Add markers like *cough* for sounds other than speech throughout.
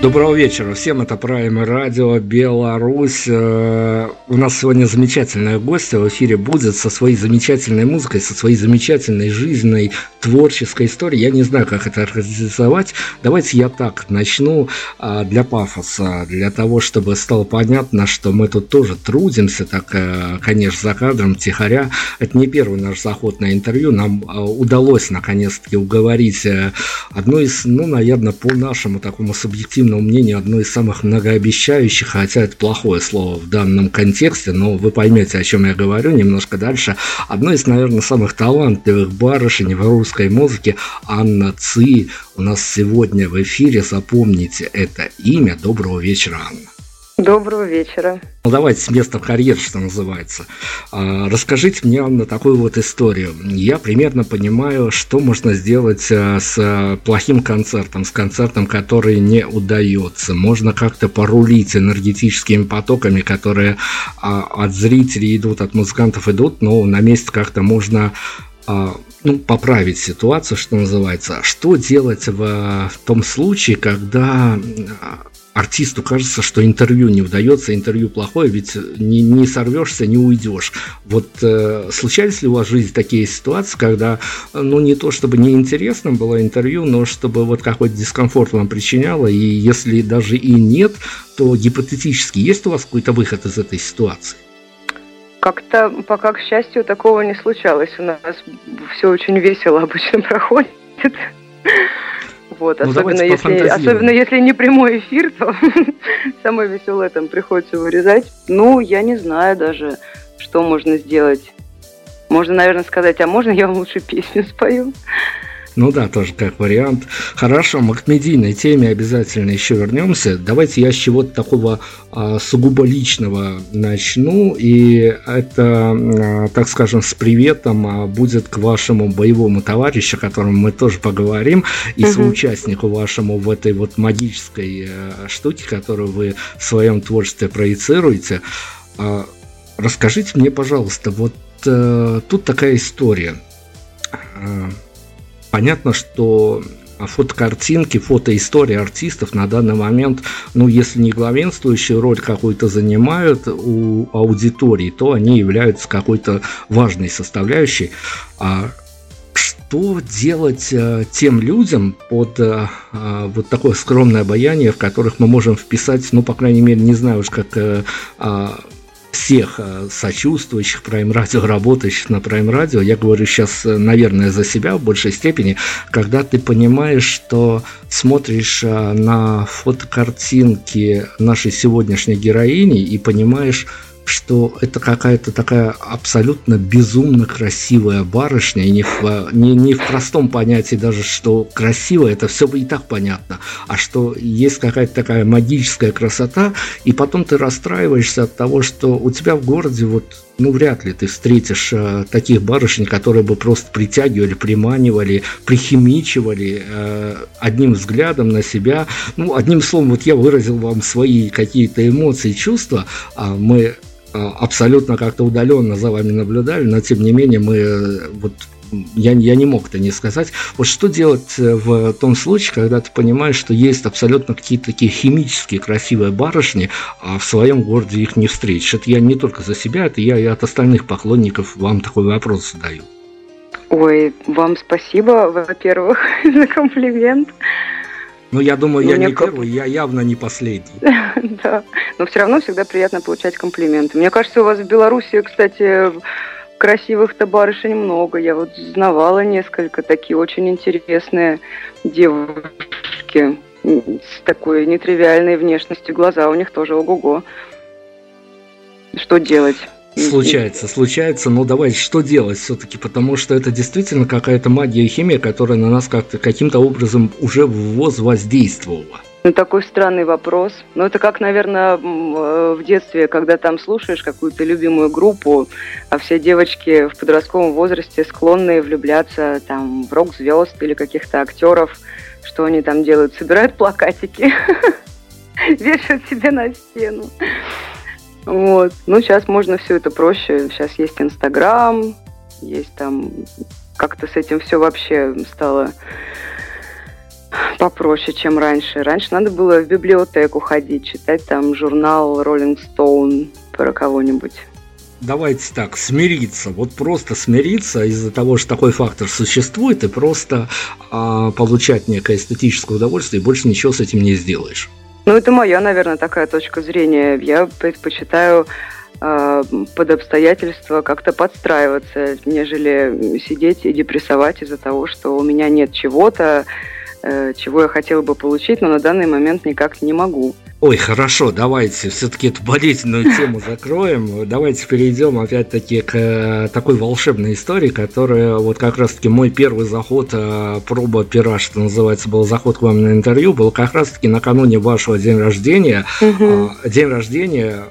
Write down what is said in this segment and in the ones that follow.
Доброго вечера всем, это Прайм Радио Беларусь. Э, у нас сегодня замечательная гостья в эфире будет со своей замечательной музыкой, со своей замечательной жизненной творческой историей. Я не знаю, как это организовать. Давайте я так начну а, для пафоса, для того, чтобы стало понятно, что мы тут тоже трудимся, так, э, конечно, за кадром, тихоря. Это не первый наш заход на интервью. Нам э, удалось наконец-таки уговорить одну из, ну, наверное, по нашему такому субъективному моему мнению, одно из самых многообещающих, хотя это плохое слово в данном контексте, но вы поймете, о чем я говорю немножко дальше. Одно из, наверное, самых талантливых барышень в русской музыке Анна Ци у нас сегодня в эфире. Запомните это имя. Доброго вечера, Анна. Доброго вечера. Ну, давайте с места в карьер, что называется. А, расскажите мне на такую вот историю. Я примерно понимаю, что можно сделать а, с плохим концертом, с концертом, который не удается. Можно как-то порулить энергетическими потоками, которые а, от зрителей идут, от музыкантов идут, но на месте как-то можно ну, поправить ситуацию, что называется. Что делать в том случае, когда артисту кажется, что интервью не удается, интервью плохое, ведь не, не сорвешься, не уйдешь. Вот э, случались ли у вас в жизни такие ситуации, когда, ну, не то чтобы неинтересным было интервью, но чтобы вот какой-то дискомфорт вам причиняло, и если даже и нет, то гипотетически есть у вас какой-то выход из этой ситуации? Как-то пока, к счастью, такого не случалось. У нас все очень весело обычно *laughs* проходит. Вот, ну, особенно, если, особенно если не прямой эфир, то *laughs* самое веселое там приходится вырезать. Ну, я не знаю даже, что можно сделать. Можно, наверное, сказать, а можно я вам лучше песню спою? Ну да, тоже как вариант. Хорошо, мы к медийной теме обязательно еще вернемся. Давайте я с чего-то такого а, сугубо личного начну. И это, а, так скажем, с приветом а, будет к вашему боевому товарищу, о котором мы тоже поговорим, и угу. соучастнику вашему в этой вот магической а, штуке, которую вы в своем творчестве проецируете. А, расскажите мне, пожалуйста, вот а, тут такая история. Понятно, что фотокартинки, фотоистории артистов на данный момент, ну, если не главенствующую роль какую-то занимают у аудитории, то они являются какой-то важной составляющей. А что делать э, тем людям под э, э, вот такое скромное обаяние, в которых мы можем вписать, ну, по крайней мере, не знаю уж, как э, а, всех э, сочувствующих Prime Radio, работающих на Prime Radio, я говорю сейчас, э, наверное, за себя в большей степени, когда ты понимаешь, что смотришь э, на фотокартинки нашей сегодняшней героини и понимаешь, что это какая-то такая абсолютно безумно красивая барышня, и не в, не, не в простом понятии даже, что красиво, это все и так понятно, а что есть какая-то такая магическая красота, и потом ты расстраиваешься от того, что у тебя в городе вот ну, вряд ли ты встретишь э, таких барышень, которые бы просто притягивали, приманивали, прихимичивали э, одним взглядом на себя. Ну, одним словом, вот я выразил вам свои какие-то эмоции, чувства, а мы абсолютно как-то удаленно за вами наблюдали, но тем не менее мы э, вот я, я не мог это не сказать. Вот что делать э, в том случае, когда ты понимаешь, что есть абсолютно какие-то такие химические красивые барышни, а в своем городе их не встретишь. Это я не только за себя, это я и от остальных поклонников вам такой вопрос задаю. Ой, вам спасибо, во-первых, *laughs* за комплимент. Ну, я думаю, я не первый, я явно не последний. *laughs* Да, но все равно всегда приятно получать комплименты. Мне кажется, у вас в Беларуси, кстати, красивых-то барышень много. Я вот знавала несколько, такие очень интересные девушки с такой нетривиальной внешностью. Глаза у них тоже ого-го. Что делать? Случается, случается, но давай, что делать все-таки, потому что это действительно какая-то магия и химия, которая на нас как-то каким-то образом уже воздействовала. Ну, такой странный вопрос. Ну, это как, наверное, э, в детстве, когда там слушаешь какую-то любимую группу, а все девочки в подростковом возрасте склонны влюбляться там в рок-звезд или каких-то актеров. Что они там делают? Собирают плакатики, *laughs* вешают себе на стену. Вот. Ну, сейчас можно все это проще. Сейчас есть Инстаграм, есть там... Как-то с этим все вообще стало попроще, чем раньше. Раньше надо было в библиотеку ходить, читать там журнал Rolling Stone про кого-нибудь. Давайте так, смириться, вот просто смириться из-за того, что такой фактор существует, и просто а, получать некое эстетическое удовольствие, и больше ничего с этим не сделаешь. Ну, это моя, наверное, такая точка зрения. Я предпочитаю э, под обстоятельства как-то подстраиваться, нежели сидеть и депрессовать из-за того, что у меня нет чего-то, чего я хотела бы получить, но на данный момент никак не могу. Ой, хорошо, давайте все-таки эту болезненную *laughs* тему закроем. Давайте перейдем опять-таки к э, такой волшебной истории, которая вот как раз-таки мой первый заход, э, проба пера, что называется, был заход к вам на интервью, был как раз-таки накануне вашего день рождения. Угу. День рождения,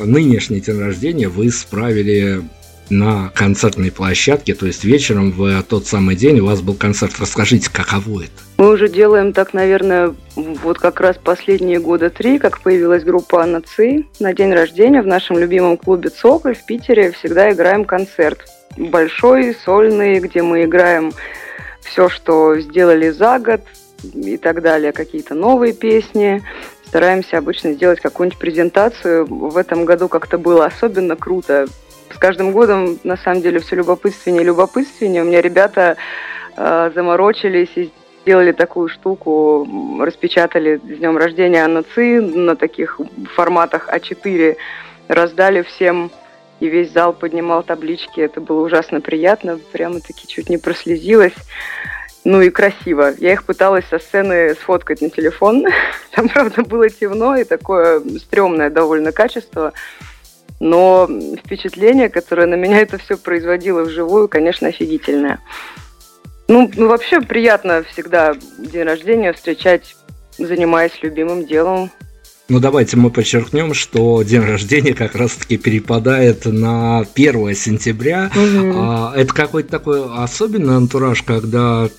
нынешний день рождения вы справили на концертной площадке, то есть вечером в тот самый день у вас был концерт. Расскажите, каково это? Мы уже делаем так, наверное, вот как раз последние года три, как появилась группа Анна Ци. На день рождения в нашем любимом клубе «Цоколь» в Питере всегда играем концерт. Большой, сольный, где мы играем все, что сделали за год и так далее, какие-то новые песни. Стараемся обычно сделать какую-нибудь презентацию. В этом году как-то было особенно круто с каждым годом, на самом деле, все любопытственнее и любопытственнее. У меня ребята э, заморочились и сделали такую штуку, распечатали с днем рождения Анны Ци на таких форматах А4, раздали всем, и весь зал поднимал таблички. Это было ужасно приятно, прямо-таки чуть не прослезилась. Ну и красиво. Я их пыталась со сцены сфоткать на телефон. *laughs* Там, правда, было темно и такое стрёмное довольно качество. Но впечатление, которое на меня *laughs* это все производило вживую, конечно, офигительное. Ну, ну, вообще приятно всегда день рождения встречать, занимаясь любимым делом. Ну, давайте мы подчеркнем, что день рождения как раз-таки перепадает на 1 сентября. Угу. Это какой-то такой особенный антураж, когда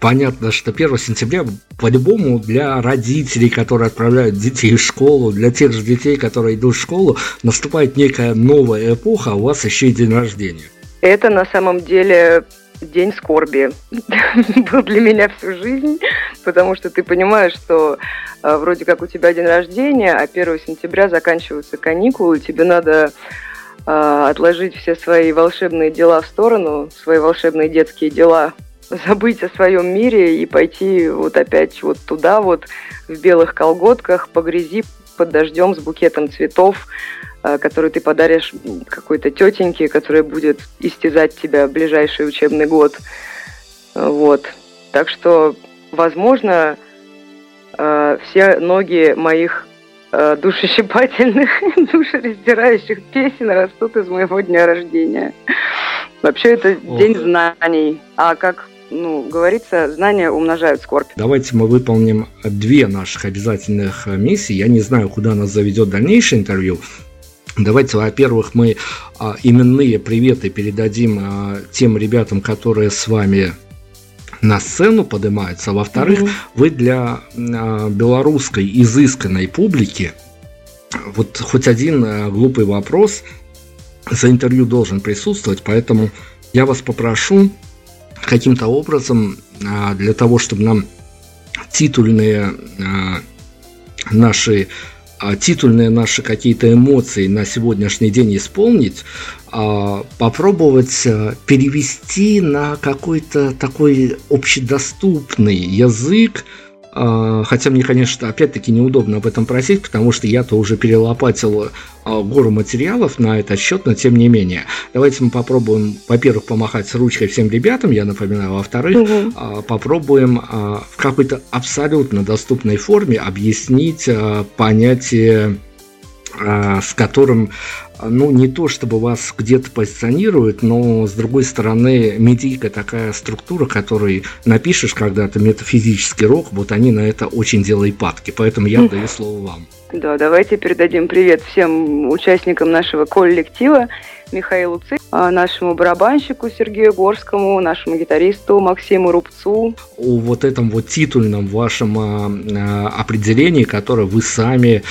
понятно, что 1 сентября по-любому для родителей, которые отправляют детей в школу, для тех же детей, которые идут в школу, наступает некая новая эпоха, а у вас еще и день рождения. Это на самом деле день скорби *laughs* был для меня всю жизнь, потому что ты понимаешь, что э, вроде как у тебя день рождения, а 1 сентября заканчиваются каникулы, тебе надо э, отложить все свои волшебные дела в сторону, свои волшебные детские дела забыть о своем мире и пойти вот опять вот туда вот в белых колготках по грязи под дождем с букетом цветов, э, который ты подаришь какой-то тетеньке, которая будет истязать тебя в ближайший учебный год. Вот. Так что, возможно, э, все ноги моих э, душещипательных, *laughs* душераздирающих песен растут из моего дня рождения. Вообще это день знаний. А как ну, говорится, знания умножают скорбь. Давайте мы выполним две наших обязательных э, миссии. Я не знаю, куда нас заведет дальнейшее интервью. Давайте, во-первых, мы а, именные приветы передадим а, тем ребятам, которые с вами на сцену поднимаются. Во-вторых, mm-hmm. вы для а, белорусской изысканной публики вот хоть один а, глупый вопрос за интервью должен присутствовать, поэтому я вас попрошу каким-то образом а, для того, чтобы нам титульные а, наши а, титульные наши какие-то эмоции на сегодняшний день исполнить, попробовать перевести на какой-то такой общедоступный язык, хотя мне, конечно, опять-таки неудобно об этом просить, потому что я-то уже перелопатил а, гору материалов на этот счет, но тем не менее. Давайте мы попробуем, во-первых, помахать с ручкой всем ребятам, я напоминаю, во-вторых, угу. попробуем в какой-то абсолютно доступной форме объяснить понятие с которым ну, не то чтобы вас где-то позиционирует, но, с другой стороны, медийка такая структура, которой напишешь когда-то метафизический рок, вот они на это очень делают падки, поэтому я даю слово вам. Да, давайте передадим привет всем участникам нашего коллектива. Михаилу Ци, а, нашему барабанщику Сергею Горскому, нашему гитаристу Максиму Рубцу. О вот этом вот титульном вашем а, а, определении, которое вы сами,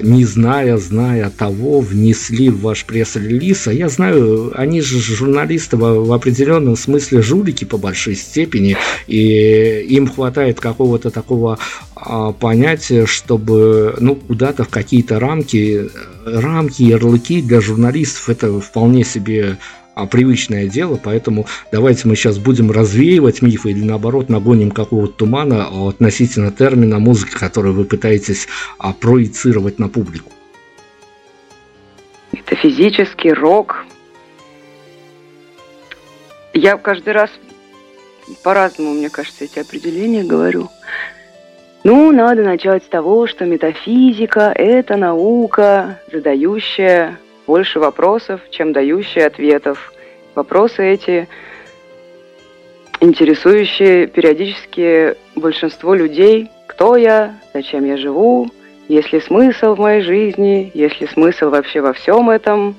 не зная, зная того, внесли в ваш пресс-релиз, а я знаю, они же журналисты в, в определенном смысле жулики по большой степени, и им хватает какого-то такого понятия, чтобы ну, куда-то в какие-то рамки, рамки, ярлыки для журналистов это вполне себе а, привычное дело, поэтому давайте мы сейчас будем развеивать мифы или наоборот нагоним какого-то тумана относительно термина музыки, который вы пытаетесь а, проецировать на публику. Это физический рок. Я каждый раз по-разному, мне кажется, эти определения говорю. Ну, надо начать с того, что метафизика – это наука, задающая больше вопросов, чем дающая ответов. Вопросы эти интересующие периодически большинство людей. Кто я? Зачем я живу? Есть ли смысл в моей жизни? Есть ли смысл вообще во всем этом?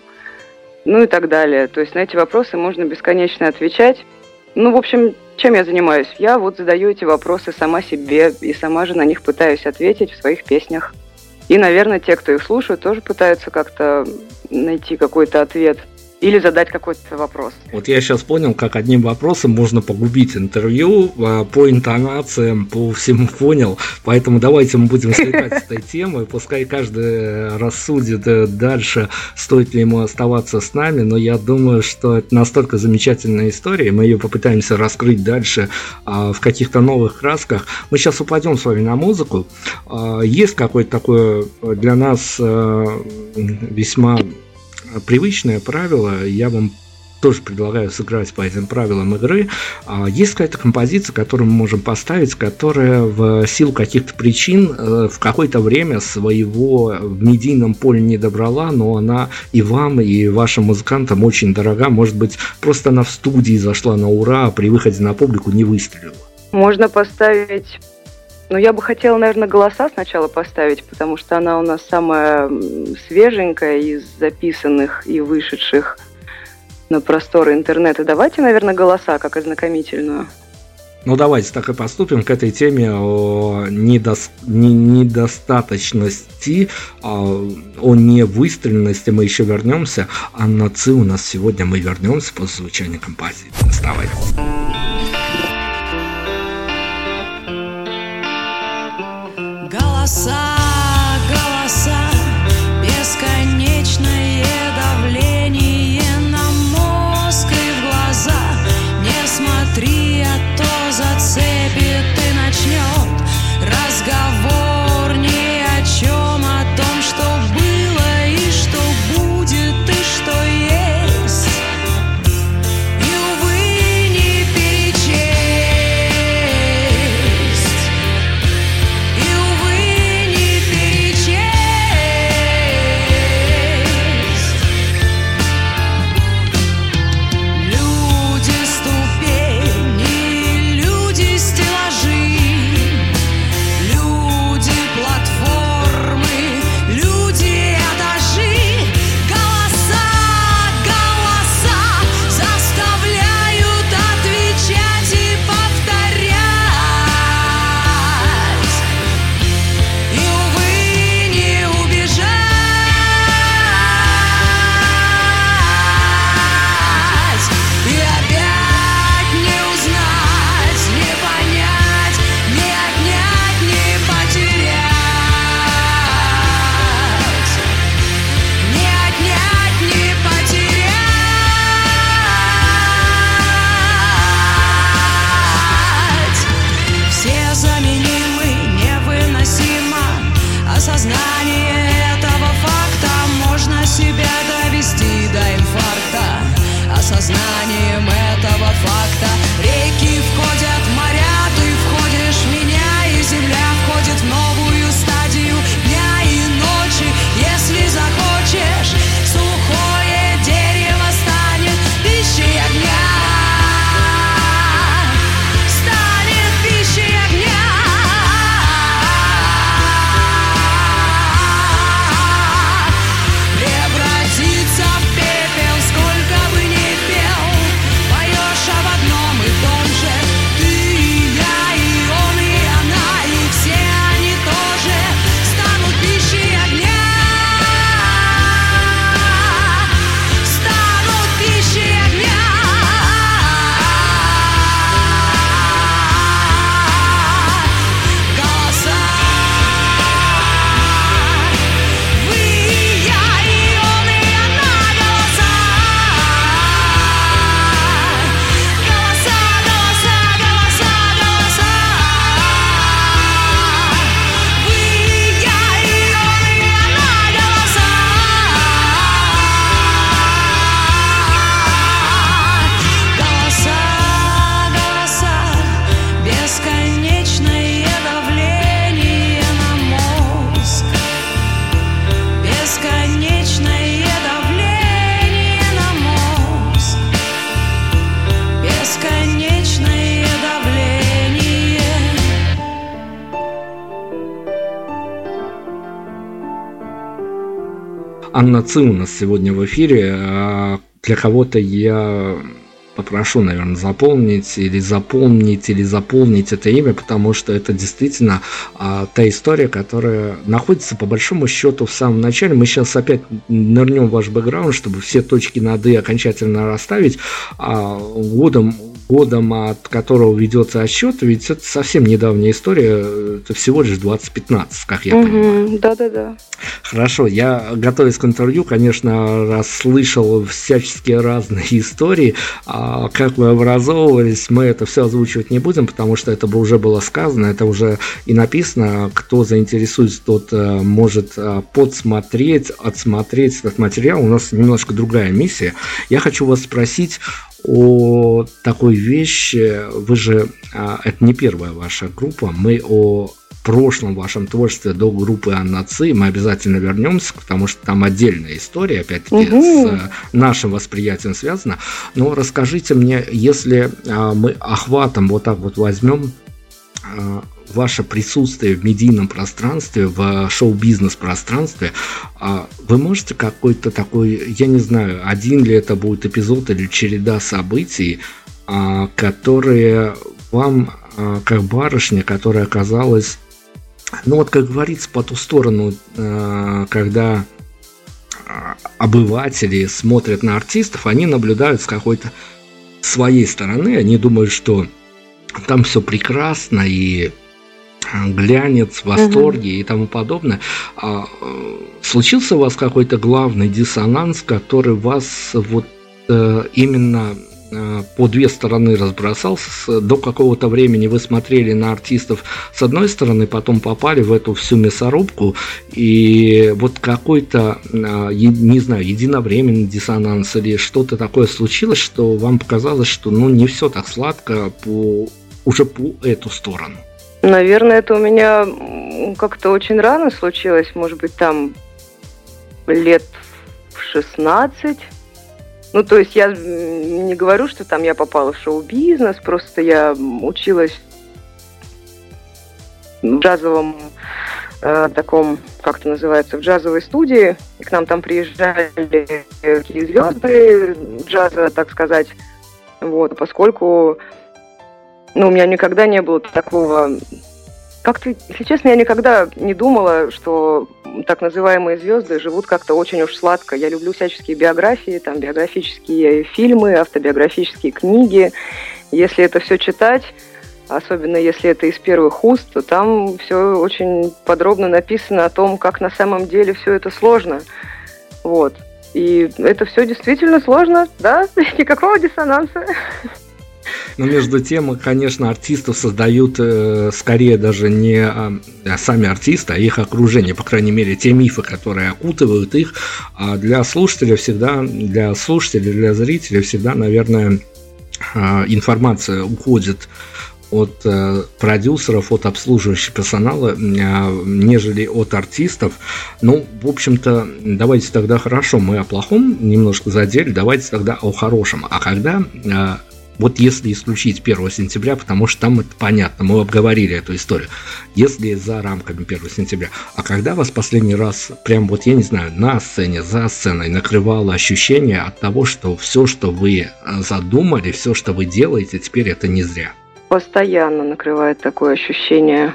Ну и так далее. То есть на эти вопросы можно бесконечно отвечать. Ну, в общем, чем я занимаюсь? Я вот задаю эти вопросы сама себе и сама же на них пытаюсь ответить в своих песнях. И, наверное, те, кто их слушают, тоже пытаются как-то найти какой-то ответ – или задать какой-то вопрос. Вот я сейчас понял, как одним вопросом можно погубить интервью, а, по интонациям, по всему *laughs* понял, поэтому давайте мы будем слетать с этой *laughs* темы, пускай каждый рассудит э, дальше, стоит ли ему оставаться с нами, но я думаю, что это настолько замечательная история, мы ее попытаемся раскрыть дальше а, в каких-то новых красках. Мы сейчас упадем с вами на музыку. А, есть какое-то такое для нас весьма привычное правило, я вам тоже предлагаю сыграть по этим правилам игры. А, есть какая-то композиция, которую мы можем поставить, которая в силу каких-то причин э, в какое-то время своего в медийном поле не добрала, но она и вам, и вашим музыкантам очень дорога. Может быть, просто она в студии зашла на ура, а при выходе на публику не выстрелила. Можно поставить ну, я бы хотела, наверное, голоса сначала поставить, потому что она у нас самая свеженькая из записанных и вышедших на просторы интернета. Давайте, наверное, голоса как ознакомительную. Ну, давайте так и поступим к этой теме о недос... не... недостаточности, о... о невыстрельности мы еще вернемся, а на ЦИ у нас сегодня мы вернемся после звучания композиции. Оставайтесь. Голоса Анна Ци у нас сегодня в эфире. А для кого-то я попрошу, наверное, заполнить или заполнить или заполнить это имя, потому что это действительно а, та история, которая находится по большому счету в самом начале. Мы сейчас опять нырнем в ваш бэкграунд, чтобы все точки над «и» окончательно расставить. А, годом годом, от которого ведется отсчет, ведь это совсем недавняя история, это всего лишь 2015, как я угу, понимаю. Да-да-да. Хорошо, я, готовясь к интервью, конечно, расслышал всяческие разные *laughs* истории. А как вы образовывались, мы это все озвучивать не будем, потому что это бы уже было сказано, это уже и написано. Кто заинтересуется, тот э, может э, подсмотреть, отсмотреть этот материал. У нас немножко другая миссия. Я хочу вас спросить, о такой вещи. Вы же, а, это не первая ваша группа, мы о прошлом вашем творчестве до группы Анна Ци мы обязательно вернемся, потому что там отдельная история, опять-таки, угу. с э, нашим восприятием связана. Но расскажите мне, если а, мы охватом вот так вот возьмем а, ваше присутствие в медийном пространстве, в шоу-бизнес пространстве, а вы можете какой-то такой, я не знаю, один ли это будет эпизод или череда событий, а, которые вам, а, как барышня, которая оказалась, ну вот, как говорится, по ту сторону, когда обыватели смотрят на артистов, они наблюдают с какой-то своей стороны, они думают, что там все прекрасно и глянец, восторги угу. и тому подобное. А, э, случился у вас какой-то главный диссонанс, который вас вот э, именно э, по две стороны разбросался. До какого-то времени вы смотрели на артистов с одной стороны, потом попали в эту всю мясорубку, и вот какой-то, не знаю, единовременный диссонанс или что-то такое случилось, что вам показалось, что ну не все так сладко по, уже по эту сторону. Наверное, это у меня как-то очень рано случилось, может быть, там лет в 16. Ну, то есть я не говорю, что там я попала в шоу-бизнес, просто я училась в джазовом э, таком, как это называется, в джазовой студии. И к нам там приезжали такие звезды джаза, так сказать. Вот, поскольку ну, у меня никогда не было такого... Как-то, если честно, я никогда не думала, что так называемые звезды живут как-то очень уж сладко. Я люблю всяческие биографии, там биографические фильмы, автобиографические книги. Если это все читать, особенно если это из первых уст, то там все очень подробно написано о том, как на самом деле все это сложно. Вот. И это все действительно сложно, да? *laughs* Никакого диссонанса. Но между тем, конечно, артистов создают э, скорее даже не э, сами артисты, а их окружение, по крайней мере, те мифы, которые окутывают их. А для слушателя всегда, для слушателя, для зрителя всегда, наверное, э, информация уходит от э, продюсеров, от обслуживающего персонала, э, нежели от артистов. Ну, в общем-то, давайте тогда хорошо, мы о плохом немножко задели, давайте тогда о хорошем. А когда э, вот если исключить 1 сентября, потому что там это понятно, мы обговорили эту историю. Если за рамками 1 сентября. А когда вас последний раз, прям вот, я не знаю, на сцене, за сценой накрывало ощущение от того, что все, что вы э, задумали, все, что вы делаете, теперь это не зря? Постоянно накрывает такое ощущение.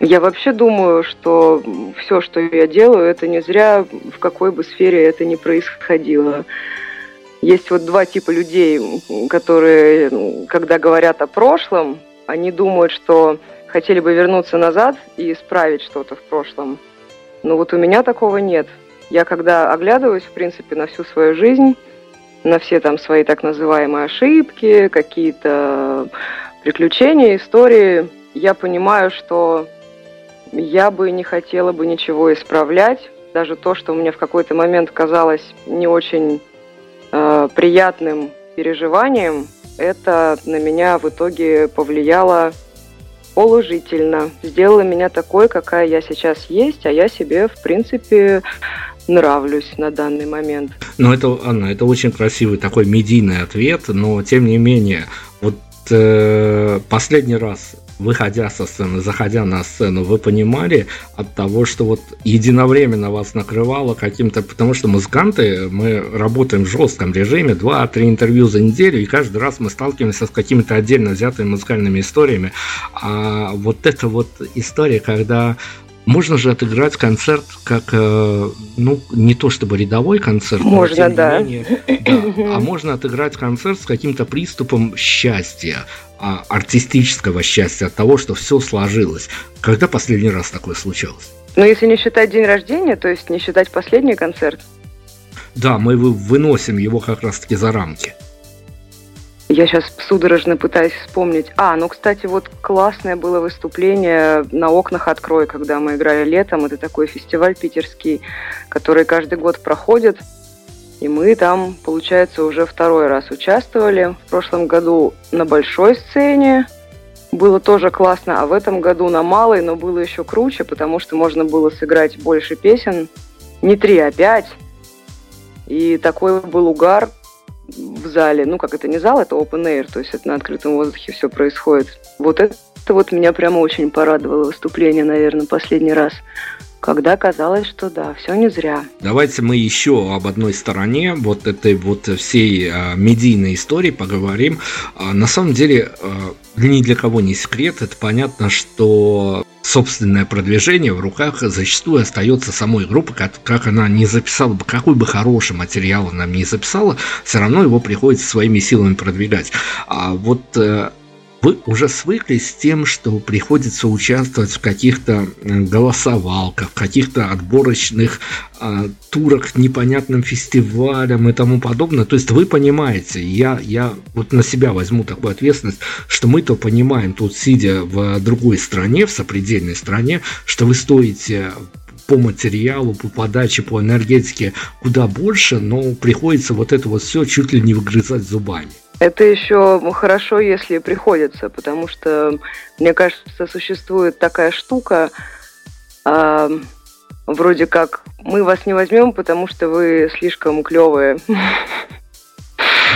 Я вообще думаю, что все, что я делаю, это не зря, в какой бы сфере это ни происходило. Есть вот два типа людей, которые, когда говорят о прошлом, они думают, что хотели бы вернуться назад и исправить что-то в прошлом. Но вот у меня такого нет. Я когда оглядываюсь, в принципе, на всю свою жизнь, на все там свои так называемые ошибки, какие-то приключения, истории, я понимаю, что я бы не хотела бы ничего исправлять. Даже то, что мне в какой-то момент казалось не очень э, приятным переживанием, это на меня в итоге повлияло положительно. Сделала меня такой, какая я сейчас есть, а я себе, в принципе, нравлюсь на данный момент. Ну, это, Анна, это очень красивый такой медийный ответ, но, тем не менее, вот э, последний раз выходя со сцены, заходя на сцену, вы понимали от того, что вот единовременно вас накрывало каким-то, потому что музыканты, мы работаем в жестком режиме, 2-3 интервью за неделю, и каждый раз мы сталкиваемся с какими-то отдельно взятыми музыкальными историями. А вот эта вот история, когда можно же отыграть концерт как, э, ну, не то чтобы рядовой концерт, можно, да. Менее, да. А можно отыграть концерт с каким-то приступом счастья, а, артистического счастья от того, что все сложилось. Когда последний раз такое случалось? Ну, если не считать день рождения, то есть не считать последний концерт. Да, мы выносим его как раз-таки за рамки. Я сейчас судорожно пытаюсь вспомнить. А, ну, кстати, вот классное было выступление на окнах «Открой», когда мы играли летом. Это такой фестиваль питерский, который каждый год проходит. И мы там, получается, уже второй раз участвовали. В прошлом году на большой сцене. Было тоже классно. А в этом году на малой, но было еще круче, потому что можно было сыграть больше песен. Не три, а пять. И такой был угар в зале, ну как это не зал, это open air, то есть это на открытом воздухе все происходит. Вот это вот меня прямо очень порадовало выступление, наверное, последний раз когда казалось, что да, все не зря. Давайте мы еще об одной стороне вот этой вот всей а, медийной истории поговорим. А, на самом деле, а, ни для кого не секрет, это понятно, что собственное продвижение в руках зачастую остается самой группы, как, как она не записала бы, какой бы хороший материал она не записала, все равно его приходится своими силами продвигать. А вот э, вы уже свыклись с тем, что приходится участвовать в каких-то э, голосовалках, в каких-то отборочных э, турах к непонятным фестивалям и тому подобное. То есть вы понимаете, я, я вот на себя возьму такую ответственность, что мы-то понимаем тут, сидя в другой стране, в сопредельной стране, что вы стоите по материалу, по подаче, по энергетике куда больше, но приходится вот это вот все чуть ли не выгрызать зубами. Это еще хорошо, если приходится, потому что, мне кажется, существует такая штука, э, вроде как мы вас не возьмем, потому что вы слишком клевые.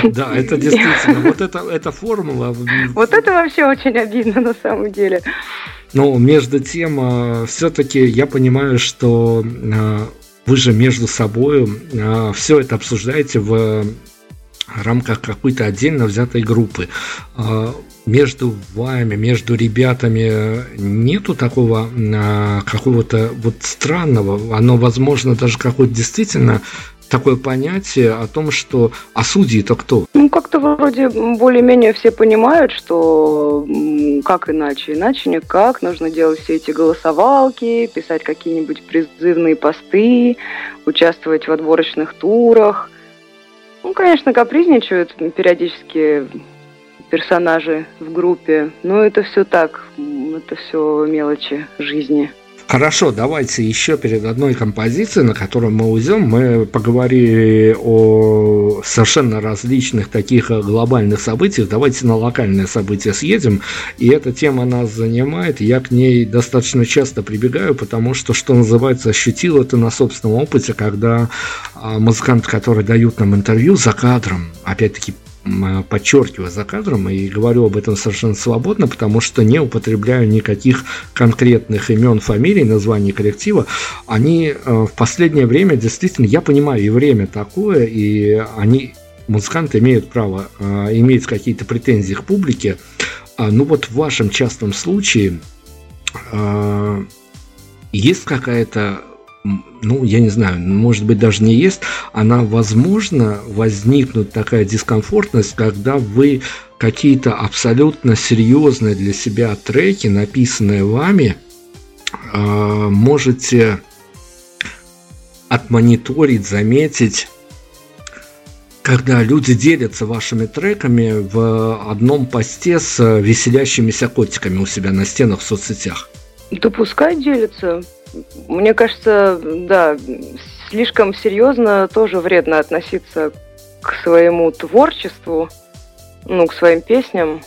Да, это действительно, вот это, эта формула. Вот это вообще очень обидно на самом деле. Но между тем, а, все-таки я понимаю, что а, вы же между собой все это обсуждаете в рамках какой-то отдельно взятой группы. А, между вами, между ребятами нету такого а, какого-то вот странного, оно, возможно, даже какое-то действительно такое понятие о том, что а судьи-то кто? Ну, как-то вроде более-менее все понимают, что как иначе? Иначе никак. Нужно делать все эти голосовалки, писать какие-нибудь призывные посты, участвовать в отборочных турах – ну, конечно, капризничают периодически персонажи в группе, но это все так, это все мелочи жизни. Хорошо, давайте еще перед одной композицией, на которую мы уйдем, мы поговорили о совершенно различных таких глобальных событиях. Давайте на локальные события съедем. И эта тема нас занимает. Я к ней достаточно часто прибегаю, потому что, что называется, ощутил это на собственном опыте, когда а, музыканты, которые дают нам интервью за кадром, опять-таки подчеркиваю за кадром и говорю об этом совершенно свободно, потому что не употребляю никаких конкретных имен, фамилий, названий коллектива. Они э, в последнее время действительно, я понимаю, и время такое, и они, музыканты, имеют право э, иметь какие-то претензии к публике. А, ну вот в вашем частном случае э, есть какая-то ну, я не знаю, может быть, даже не есть, она, возможно, возникнет такая дискомфортность, когда вы какие-то абсолютно серьезные для себя треки, написанные вами, а, можете отмониторить, заметить, когда люди делятся вашими треками в одном посте с веселящимися котиками у себя на стенах в соцсетях. Да пускай делятся. Мне кажется, да, слишком серьезно тоже вредно относиться к своему творчеству, ну, к своим песням.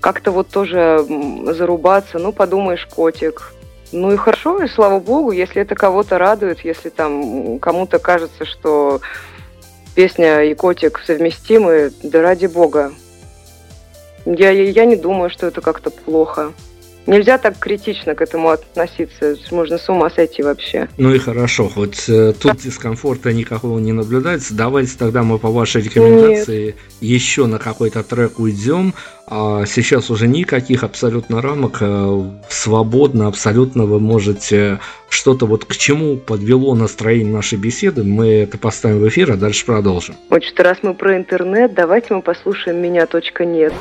Как-то вот тоже зарубаться, ну, подумаешь, котик. Ну и хорошо, и слава богу, если это кого-то радует, если там кому-то кажется, что песня и котик совместимы, да ради бога. Я, я не думаю, что это как-то плохо. Нельзя так критично к этому относиться, можно с ума сойти вообще. Ну и хорошо, хоть э, тут дискомфорта никакого не наблюдается. Давайте тогда мы по вашей рекомендации Нет. еще на какой-то трек уйдем. А сейчас уже никаких абсолютно рамок, э, свободно абсолютно вы можете что-то вот к чему подвело настроение нашей беседы, мы это поставим в эфир, а дальше продолжим. Вот что раз мы про интернет, давайте мы послушаем меня. Нет.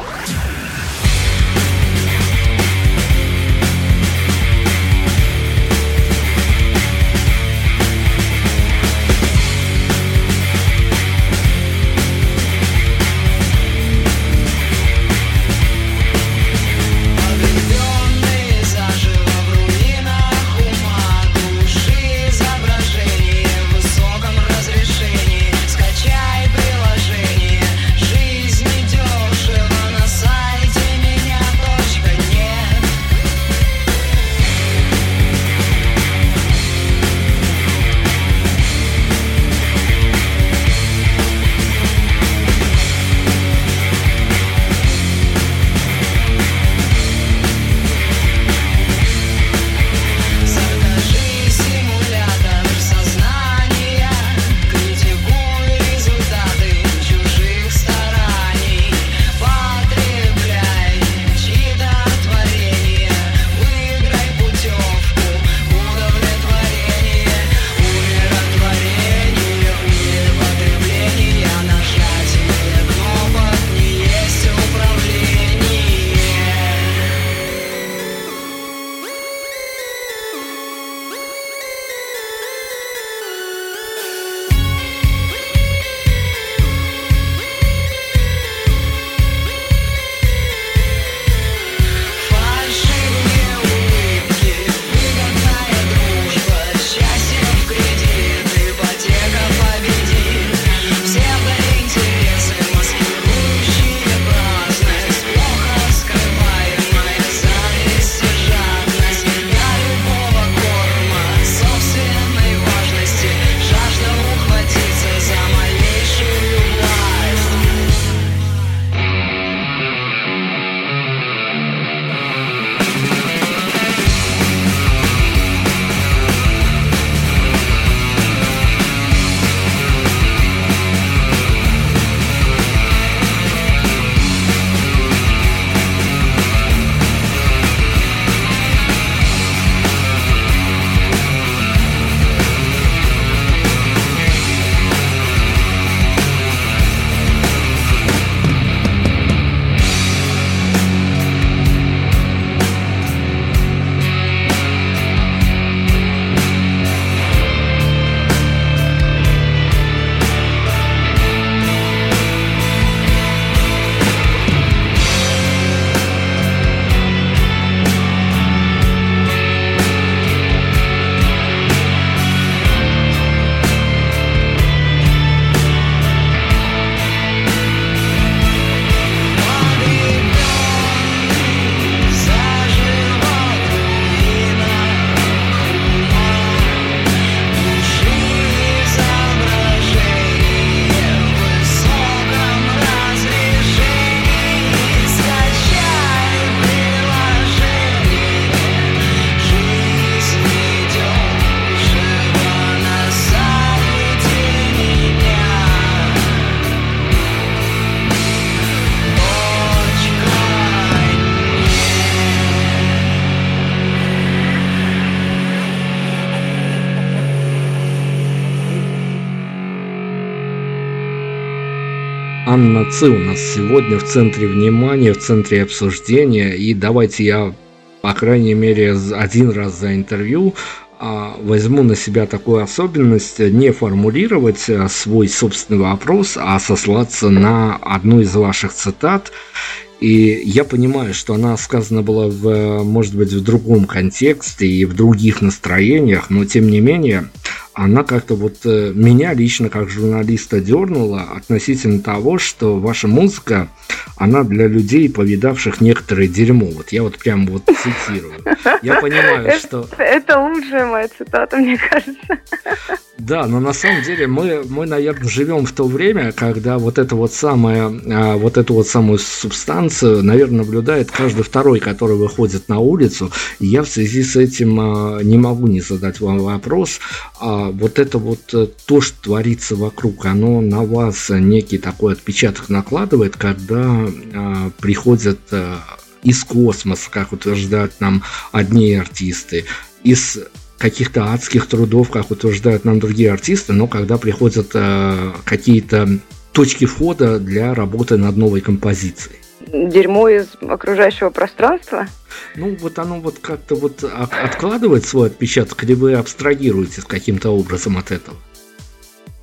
Ци у нас сегодня в центре внимания, в центре обсуждения. И давайте я, по крайней мере, один раз за интервью а, возьму на себя такую особенность не формулировать а, свой собственный вопрос, а сослаться на одну из ваших цитат. И я понимаю, что она сказана была, в, может быть, в другом контексте и в других настроениях, но тем не менее она как-то вот э, меня лично как журналиста дернула относительно того, что ваша музыка, она для людей, повидавших некоторое дерьмо. Вот я вот прям вот *laughs* цитирую. Я понимаю, что... Это лучшая моя цитата, мне кажется. Да, но на самом деле мы, мы наверное, живем в то время, когда вот это вот самое, а, вот эту вот самую субстанцию, наверное, наблюдает каждый второй, который выходит на улицу. И я в связи с этим а, не могу не задать вам вопрос. А вот это вот э, то, что творится вокруг, оно на вас некий такой отпечаток накладывает, когда приходят э, из космоса, как утверждают нам одни артисты, из каких-то адских трудов, как утверждают нам другие артисты, но когда приходят э, какие-то точки входа для работы над новой композицией. Дерьмо из окружающего пространства? Ну, вот оно вот как-то вот откладывает свой отпечаток, или вы абстрагируетесь каким-то образом от этого?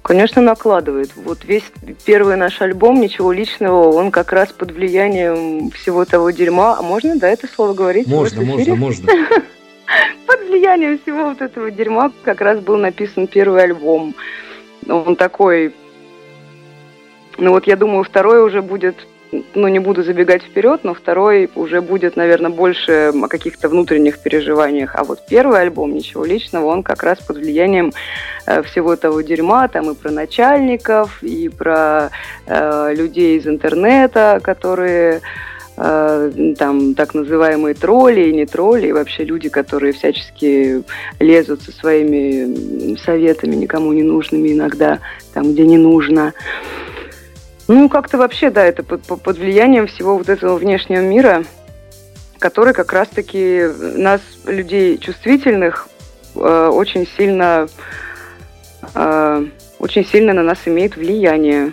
Конечно, накладывает. Вот весь первый наш альбом «Ничего личного», он как раз под влиянием всего того дерьма. А можно, да, это слово говорить? Можно, можно, можно. *laughs* под влиянием всего вот этого дерьма как раз был написан первый альбом. Он такой... Ну вот я думаю, второй уже будет ну, не буду забегать вперед, но второй уже будет, наверное, больше о каких-то внутренних переживаниях. А вот первый альбом «Ничего личного», он как раз под влиянием э, всего того дерьма, там и про начальников, и про э, людей из интернета, которые Э, там так называемые тролли и не тролли, и вообще люди, которые всячески лезут со своими советами никому не нужными иногда, там, где не нужно. Ну, как-то вообще, да, это под, под влиянием всего вот этого внешнего мира, который как раз-таки нас, людей чувствительных, э, очень сильно, э, очень сильно на нас имеет влияние.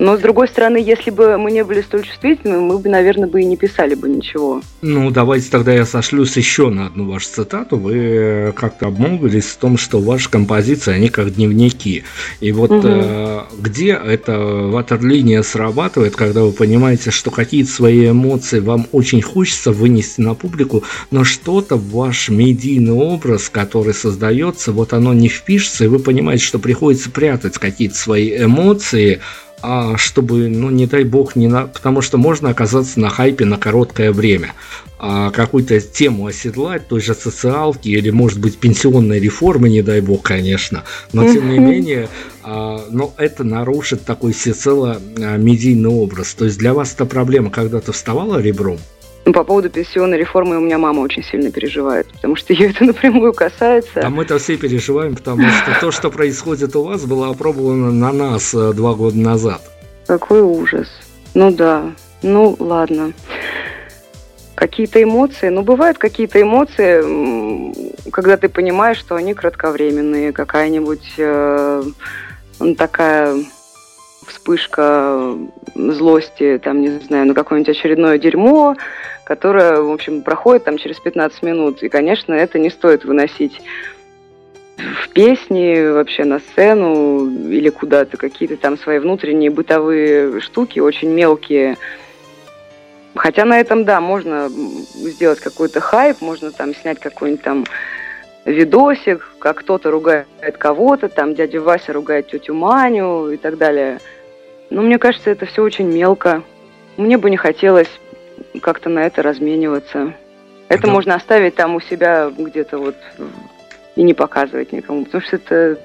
Но, с другой стороны, если бы мы не были столь чувствительны, мы бы, наверное, бы и не писали бы ничего. Ну, давайте тогда я сошлюсь еще на одну вашу цитату. Вы э, как-то обмолвились в том, что ваши композиции, они как дневники. И вот угу. э, где эта ватерлиния срабатывает, когда вы понимаете, что какие-то свои эмоции вам очень хочется вынести на публику, но что-то в ваш медийный образ, который создается, вот оно не впишется, и вы понимаете, что приходится прятать какие-то свои эмоции, а чтобы, ну, не дай бог, не на... потому что можно оказаться на хайпе на короткое время. А какую-то тему оседлать, той же социалки или, может быть, пенсионной реформы, не дай бог, конечно. Но, тем не менее, а, но это нарушит такой всецело а, медийный образ. То есть для вас эта проблема когда-то вставала ребром? Ну, по поводу пенсионной реформы у меня мама очень сильно переживает, потому что ее это *laughs* напрямую касается. А мы-то все переживаем, потому что то, что происходит у вас, было опробовано на нас э, два года назад. Какой ужас. Ну да, ну ладно. Какие-то эмоции, ну бывают какие-то эмоции, когда ты понимаешь, что они кратковременные, какая-нибудь э, такая вспышка злости, там, не знаю, на какое-нибудь очередное дерьмо, которое, в общем, проходит там через 15 минут. И, конечно, это не стоит выносить в песни, вообще на сцену или куда-то, какие-то там свои внутренние бытовые штуки, очень мелкие. Хотя на этом, да, можно сделать какой-то хайп, можно там снять какой-нибудь там видосик, как кто-то ругает кого-то, там дядя Вася ругает тетю Маню и так далее – ну, мне кажется, это все очень мелко. Мне бы не хотелось как-то на это размениваться. Это да. можно оставить там у себя где-то вот и не показывать никому, потому что это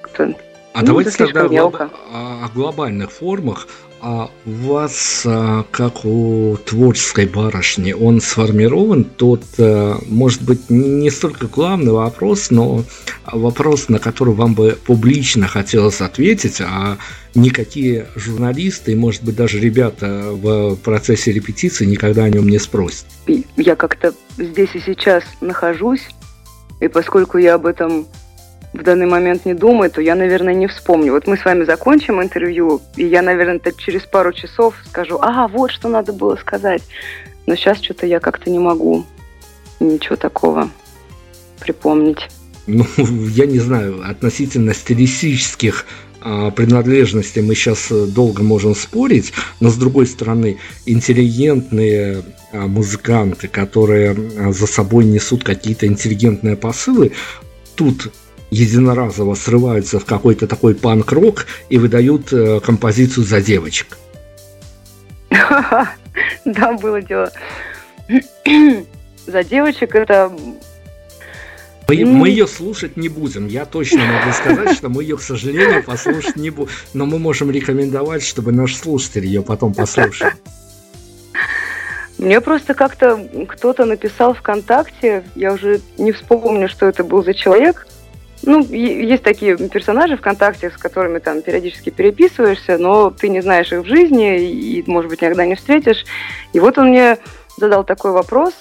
как-то а ну, давайте тогда мелко. о глобальных формах. А у вас, а, как у творческой барышни, он сформирован тот, э, может быть, не столько главный вопрос, но вопрос, на который вам бы публично хотелось ответить, а никакие журналисты может быть, даже ребята в процессе репетиции никогда о нем не спросят. Я как-то здесь и сейчас нахожусь, и поскольку я об этом в данный момент не думаю, то я, наверное, не вспомню. Вот мы с вами закончим интервью, и я, наверное, через пару часов скажу, а, вот что надо было сказать. Но сейчас что-то я как-то не могу ничего такого припомнить. Ну, я не знаю, относительно стилистических а, принадлежности мы сейчас долго можем спорить, но с другой стороны, интеллигентные а, музыканты, которые а, за собой несут какие-то интеллигентные посылы, тут единоразово срываются в какой-то такой панк-рок и выдают э, композицию за девочек. *laughs* Да, было дело. *clears throat* За девочек это Мы, мы ее слушать не будем. Я точно могу сказать, что мы ее, к сожалению, послушать не будем. Но мы можем рекомендовать, чтобы наш слушатель ее потом послушал. *laughs* Мне просто как-то кто-то написал ВКонтакте, я уже не вспомню, что это был за человек. Ну, есть такие персонажи ВКонтакте, с которыми там периодически переписываешься, но ты не знаешь их в жизни и, может быть, никогда не встретишь. И вот он мне задал такой вопрос.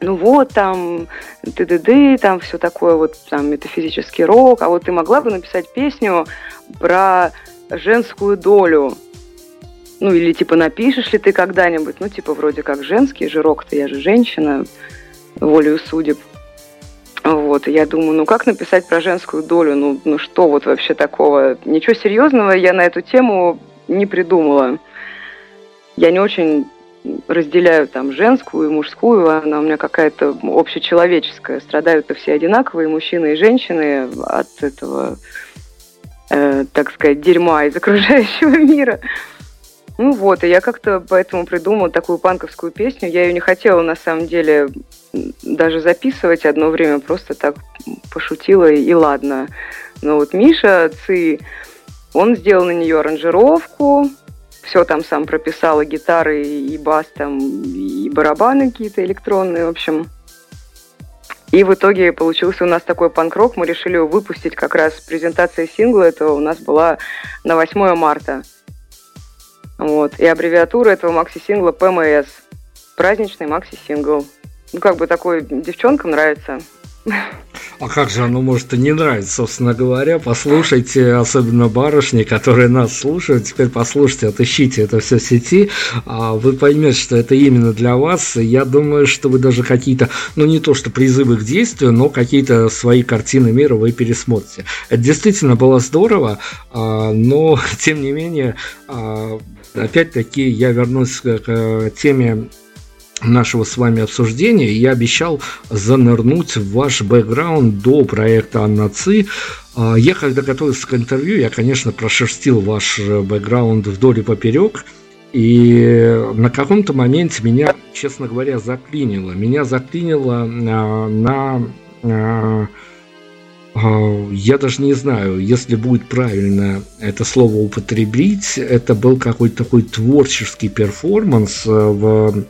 Ну вот, там, ты-ды-ды, там все такое, вот там метафизический рок, а вот ты могла бы написать песню про женскую долю ну, или типа напишешь ли ты когда-нибудь, ну, типа вроде как женский жирок-то, я же женщина, волею судеб. Вот, я думаю, ну как написать про женскую долю? Ну, ну что вот вообще такого? Ничего серьезного я на эту тему не придумала. Я не очень разделяю там женскую и мужскую, она у меня какая-то общечеловеческая. Страдают-то все одинаковые, мужчины и женщины от этого, э, так сказать, дерьма из окружающего *laughs* мира. Ну вот, и я как-то поэтому придумала такую панковскую песню. Я ее не хотела на самом деле даже записывать одно время, просто так пошутила и, ладно. Но вот Миша Ци, он сделал на нее аранжировку, все там сам прописал, и гитары, и бас там, и барабаны какие-то электронные, в общем. И в итоге получился у нас такой панк-рок. Мы решили его выпустить как раз презентация сингла. Это у нас была на 8 марта. Вот. И аббревиатура этого макси-сингла ПМС. Праздничный макси-сингл. Ну, как бы такой девчонкам нравится. А как же оно может и не нравится, собственно говоря? Послушайте, особенно барышни, которые нас слушают, теперь послушайте, отыщите это все в сети, а вы поймете, что это именно для вас. Я думаю, что вы даже какие-то, ну не то что призывы к действию, но какие-то свои картины мира вы пересмотрите. Это действительно было здорово, а, но *laughs* тем не менее а, опять-таки я вернусь к теме нашего с вами обсуждения. Я обещал занырнуть в ваш бэкграунд до проекта Анна Ци. А, я, когда готовился к интервью, я, конечно, прошерстил ваш бэкграунд вдоль и поперек. И на каком-то моменте меня, честно говоря, заклинило. Меня заклинило на, на, на а, я даже не знаю, если будет правильно это слово употребить, это был какой-то такой творческий перформанс э, в,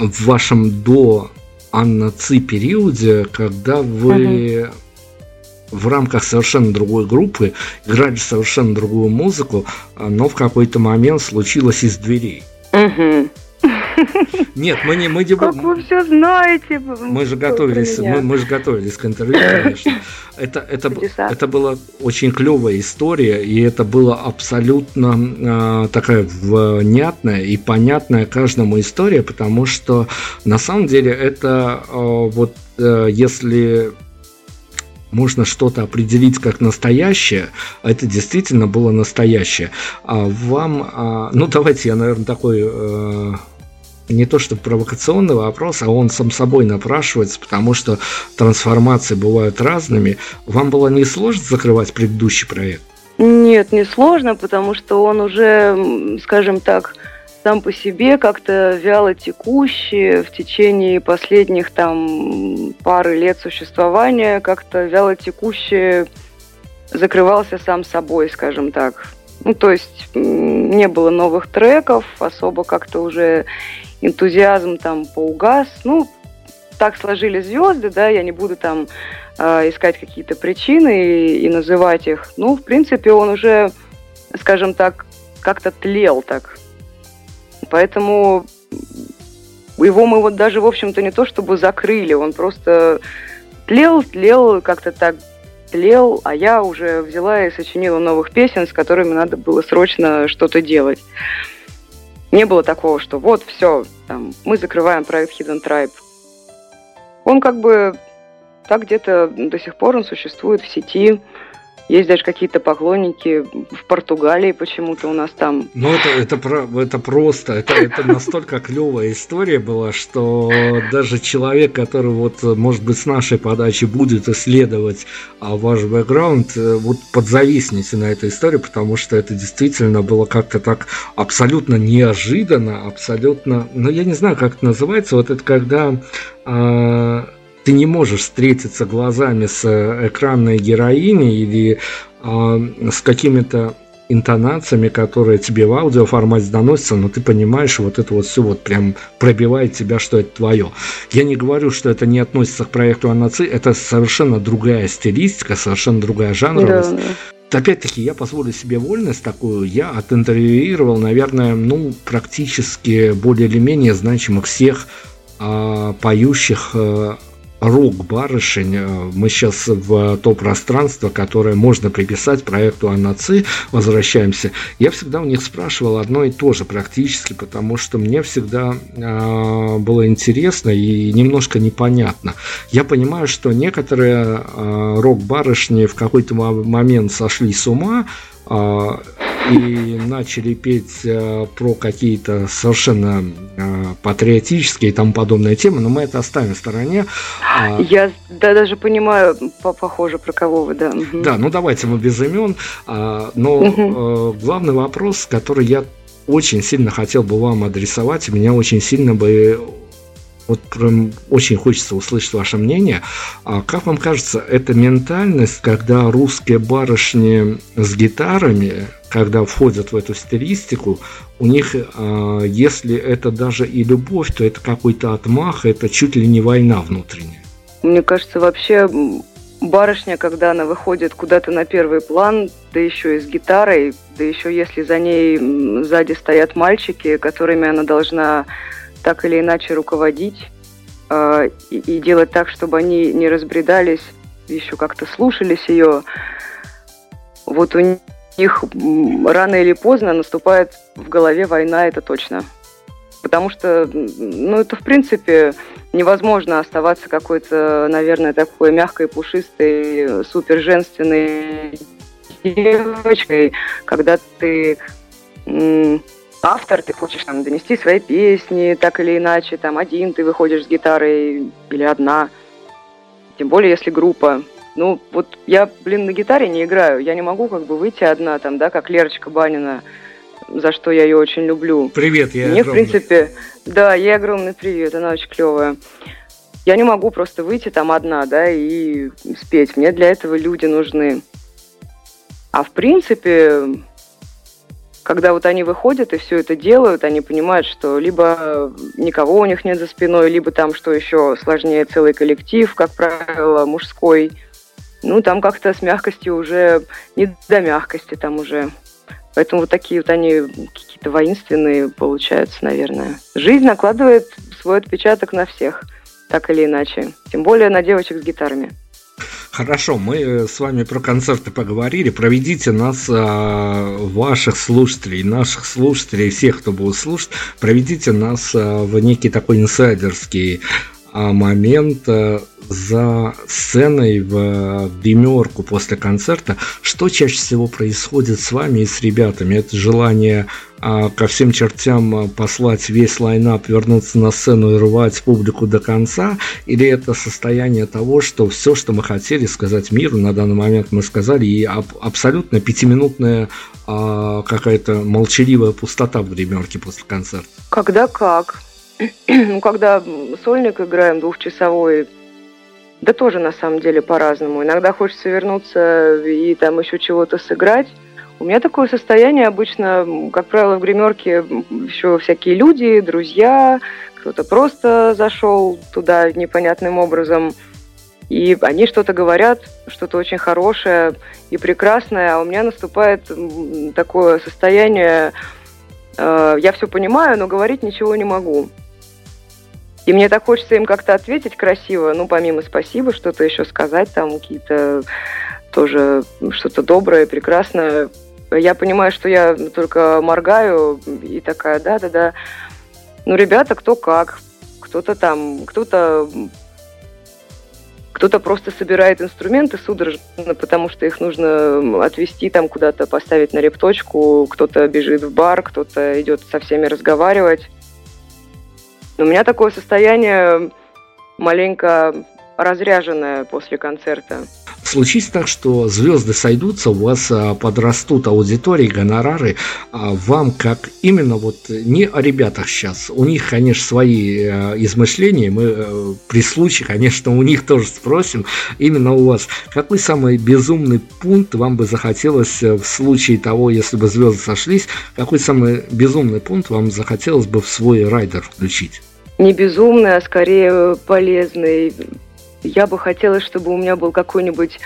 в вашем до Анна Ци периоде, когда вы в рамках совершенно другой группы играли совершенно другую музыку, но в какой-то момент случилось из дверей. Угу. Нет, мы не мы не Как вы все знаете? Мы же готовились, мы, мы же готовились к интервью, *laughs* конечно. Это это это была очень клевая история, и это было абсолютно э, такая внятная и понятная каждому история, потому что на самом деле это э, вот э, если можно что-то определить как настоящее, это действительно было настоящее. А вам, а, ну давайте я, наверное, такой э, не то что провокационный вопрос, а он сам собой напрашивается, потому что трансформации бывают разными. Вам было не сложно закрывать предыдущий проект? Нет, не сложно, потому что он уже, скажем так, сам по себе как-то вяло текущий в течение последних там пары лет существования, как-то вяло текущий закрывался сам собой, скажем так. Ну, то есть не было новых треков, особо как-то уже энтузиазм там поугас. Ну, так сложили звезды, да, я не буду там э, искать какие-то причины и, и называть их. Ну, в принципе, он уже, скажем так, как-то тлел так. Поэтому его мы вот даже, в общем-то, не то чтобы закрыли, он просто тлел, тлел, как-то так тлел, а я уже взяла и сочинила новых песен, с которыми надо было срочно что-то делать. Не было такого, что вот, все, там, мы закрываем проект Hidden Tribe. Он как бы так где-то до сих пор он существует в сети. Есть даже какие-то поклонники в Португалии почему-то у нас там. Ну, это, это, это просто, это, это настолько клевая история была, что даже человек, который вот, может быть, с нашей подачи будет исследовать а, ваш бэкграунд, э, вот подзависните на этой истории, потому что это действительно было как-то так абсолютно неожиданно, абсолютно, ну, я не знаю, как это называется, вот это когда... А, ты не можешь встретиться глазами с э, экранной героиней или э, с какими-то интонациями, которые тебе в аудиоформате доносятся, но ты понимаешь, вот это вот все вот прям пробивает тебя, что это твое. Я не говорю, что это не относится к проекту Анаци, это совершенно другая стилистика, совершенно другая жанровость. Да, да. Опять-таки, я позволю себе вольность такую. Я оtinterвьюировал, наверное, ну, практически более или менее значимых всех э, поющих э, рок-барышень. Э, мы сейчас в то пространство, которое можно приписать проекту Анаци, возвращаемся. Я всегда у них спрашивал одно и то же практически, потому что мне всегда э, было интересно и немножко непонятно. Я понимаю, что некоторые э, рок-барышни в какой-то момент сошли с ума, э, и начали петь э, про какие-то совершенно э, патриотические и тому подобные темы, но мы это оставим в стороне. А, Я да, даже понимаю, похоже, про кого вы, да. Да, ну давайте мы без имен. А, но угу. главный вопрос, который я очень сильно хотел бы вам адресовать, меня очень сильно бы вот прям очень хочется услышать ваше мнение. А как вам кажется, эта ментальность, когда русские барышни с гитарами, когда входят в эту стилистику, у них, а, если это даже и любовь, то это какой-то отмах, это чуть ли не война внутренняя. Мне кажется, вообще барышня, когда она выходит куда-то на первый план, да еще и с гитарой, да еще если за ней сзади стоят мальчики, которыми она должна так или иначе руководить э, и, и делать так, чтобы они не разбредались, еще как-то слушались ее. Вот у них рано или поздно наступает в голове война, это точно. Потому что, ну, это, в принципе, невозможно оставаться какой-то, наверное, такой мягкой, пушистой, супер женственной девочкой, когда ты автор, ты хочешь там донести свои песни, так или иначе, там один ты выходишь с гитарой или одна, тем более если группа. Ну, вот я, блин, на гитаре не играю, я не могу как бы выйти одна там, да, как Лерочка Банина, за что я ее очень люблю. Привет, я Мне, огромный. в принципе, да, ей огромный привет, она очень клевая. Я не могу просто выйти там одна, да, и спеть. Мне для этого люди нужны. А в принципе, когда вот они выходят и все это делают, они понимают, что либо никого у них нет за спиной, либо там, что еще сложнее, целый коллектив, как правило, мужской. Ну, там как-то с мягкостью уже не до мягкости там уже. Поэтому вот такие вот они какие-то воинственные получаются, наверное. Жизнь накладывает свой отпечаток на всех, так или иначе. Тем более на девочек с гитарами. Хорошо, мы э, с вами про концерты поговорили. Проведите нас, а, ваших слушателей, наших слушателей, всех, кто будет слушать, проведите нас а, в некий такой инсайдерский момент за сценой в гримерку после концерта, что чаще всего происходит с вами и с ребятами? Это желание а, ко всем чертям а, послать весь лайнап, вернуться на сцену и рвать публику до конца? Или это состояние того, что все, что мы хотели сказать миру, на данный момент мы сказали, и аб- абсолютно пятиминутная а, какая-то молчаливая пустота в гримерке после концерта? Когда как? Ну, когда сольник играем двухчасовой, да тоже на самом деле по-разному. Иногда хочется вернуться и там еще чего-то сыграть. У меня такое состояние обычно, как правило, в гримерке еще всякие люди, друзья, кто-то просто зашел туда непонятным образом, и они что-то говорят, что-то очень хорошее и прекрасное, а у меня наступает такое состояние, э, я все понимаю, но говорить ничего не могу. И мне так хочется им как-то ответить красиво, ну, помимо спасибо, что-то еще сказать, там какие-то тоже что-то доброе, прекрасное. Я понимаю, что я только моргаю и такая, да-да-да. Ну, ребята, кто как. Кто-то там, кто-то кто-то просто собирает инструменты судорожно, потому что их нужно отвезти там куда-то, поставить на репточку, кто-то бежит в бар, кто-то идет со всеми разговаривать. Но у меня такое состояние маленько разряженное после концерта. случись так, что звезды сойдутся, у вас а, подрастут аудитории, гонорары, а вам как именно вот не о ребятах сейчас, у них, конечно, свои а, измышления, мы а, при случае, конечно, у них тоже спросим, именно у вас, какой самый безумный пункт вам бы захотелось в случае того, если бы звезды сошлись, какой самый безумный пункт вам захотелось бы в свой райдер включить? Не безумный, а скорее полезный я бы хотела, чтобы у меня был какой-нибудь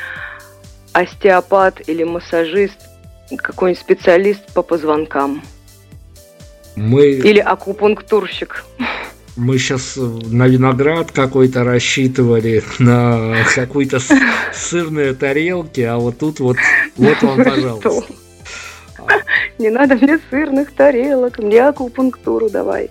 остеопат или массажист, какой-нибудь специалист по позвонкам. Мы... Или акупунктурщик. Мы сейчас на виноград какой-то рассчитывали, на какую-то сырные тарелки, а вот тут вот, вот вам, пожалуйста. Не надо мне сырных тарелок, мне акупунктуру давай.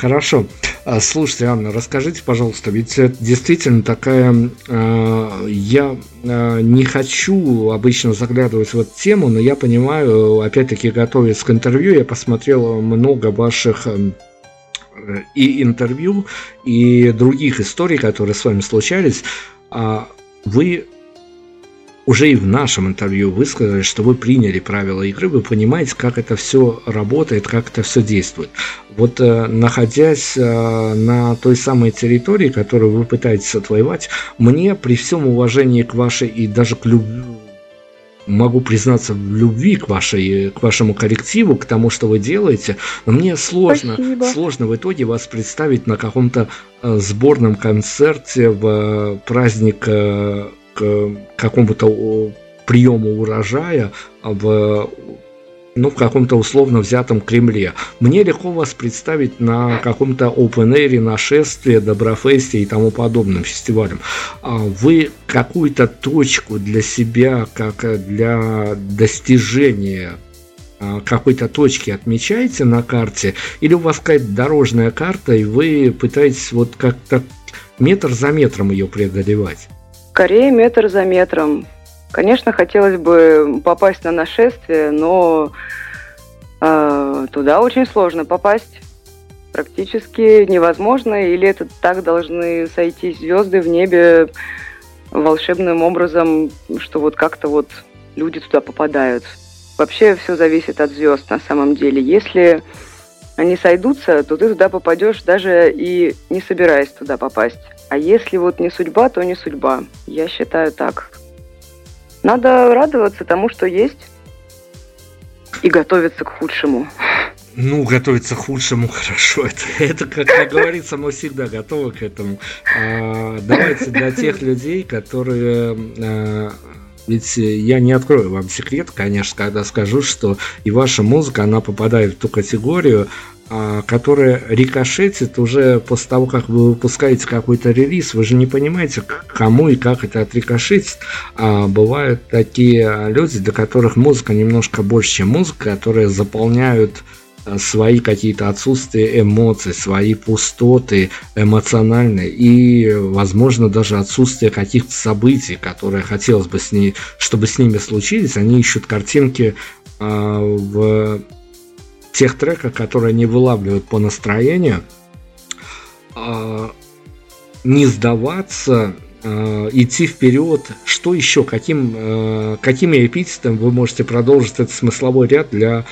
Хорошо. А, слушайте, Анна, расскажите, пожалуйста, ведь это действительно такая... А, я а, не хочу обычно заглядывать в эту тему, но я понимаю, опять-таки, готовясь к интервью, я посмотрел много ваших и интервью, и других историй, которые с вами случались. Вы уже и в нашем интервью высказали, что вы приняли правила игры, вы понимаете, как это все работает, как это все действует. Вот э, находясь э, на той самой территории, которую вы пытаетесь отвоевать, мне при всем уважении к вашей и даже к любви могу признаться в любви к, вашей, к вашему коллективу, к тому, что вы делаете, но мне сложно, сложно в итоге вас представить на каком-то э, сборном концерте в праздник к какому-то приему урожая в ну, в каком-то условно взятом Кремле. Мне легко вас представить на каком-то open air, нашествии, Доброфесте и тому подобным фестивалям. А вы какую-то точку для себя, как для достижения а, какой-то точки отмечаете на карте, или у вас какая-то дорожная карта, и вы пытаетесь вот как-то метр за метром ее преодолевать? Скорее метр за метром. Конечно, хотелось бы попасть на нашествие, но э, туда очень сложно попасть. Практически невозможно, или это так должны сойти звезды в небе волшебным образом, что вот как-то вот люди туда попадают. Вообще все зависит от звезд на самом деле. Если они сойдутся, то ты туда попадешь, даже и не собираясь туда попасть. А если вот не судьба, то не судьба. Я считаю так. Надо радоваться тому, что есть, и готовиться к худшему. Ну, готовиться к худшему хорошо. Это, это как, говорится, мы всегда готовы к этому. А, давайте для тех людей, которые а, ведь я не открою вам секрет, конечно, когда скажу, что и ваша музыка, она попадает в ту категорию, которая рикошетит уже после того, как вы выпускаете какой-то релиз, вы же не понимаете, кому и как это отрикошетит. А бывают такие люди, для которых музыка немножко больше, чем музыка, которые заполняют а, свои какие-то отсутствия эмоций, свои пустоты эмоциональные и, возможно, даже отсутствие каких-то событий, которые хотелось бы с ней, чтобы с ними случились, они ищут картинки э, в тех треках, которые они вылавливают по настроению, а, не сдаваться, а, идти вперед. Что еще? Каким, а, какими эпитетами вы можете продолжить этот смысловой ряд для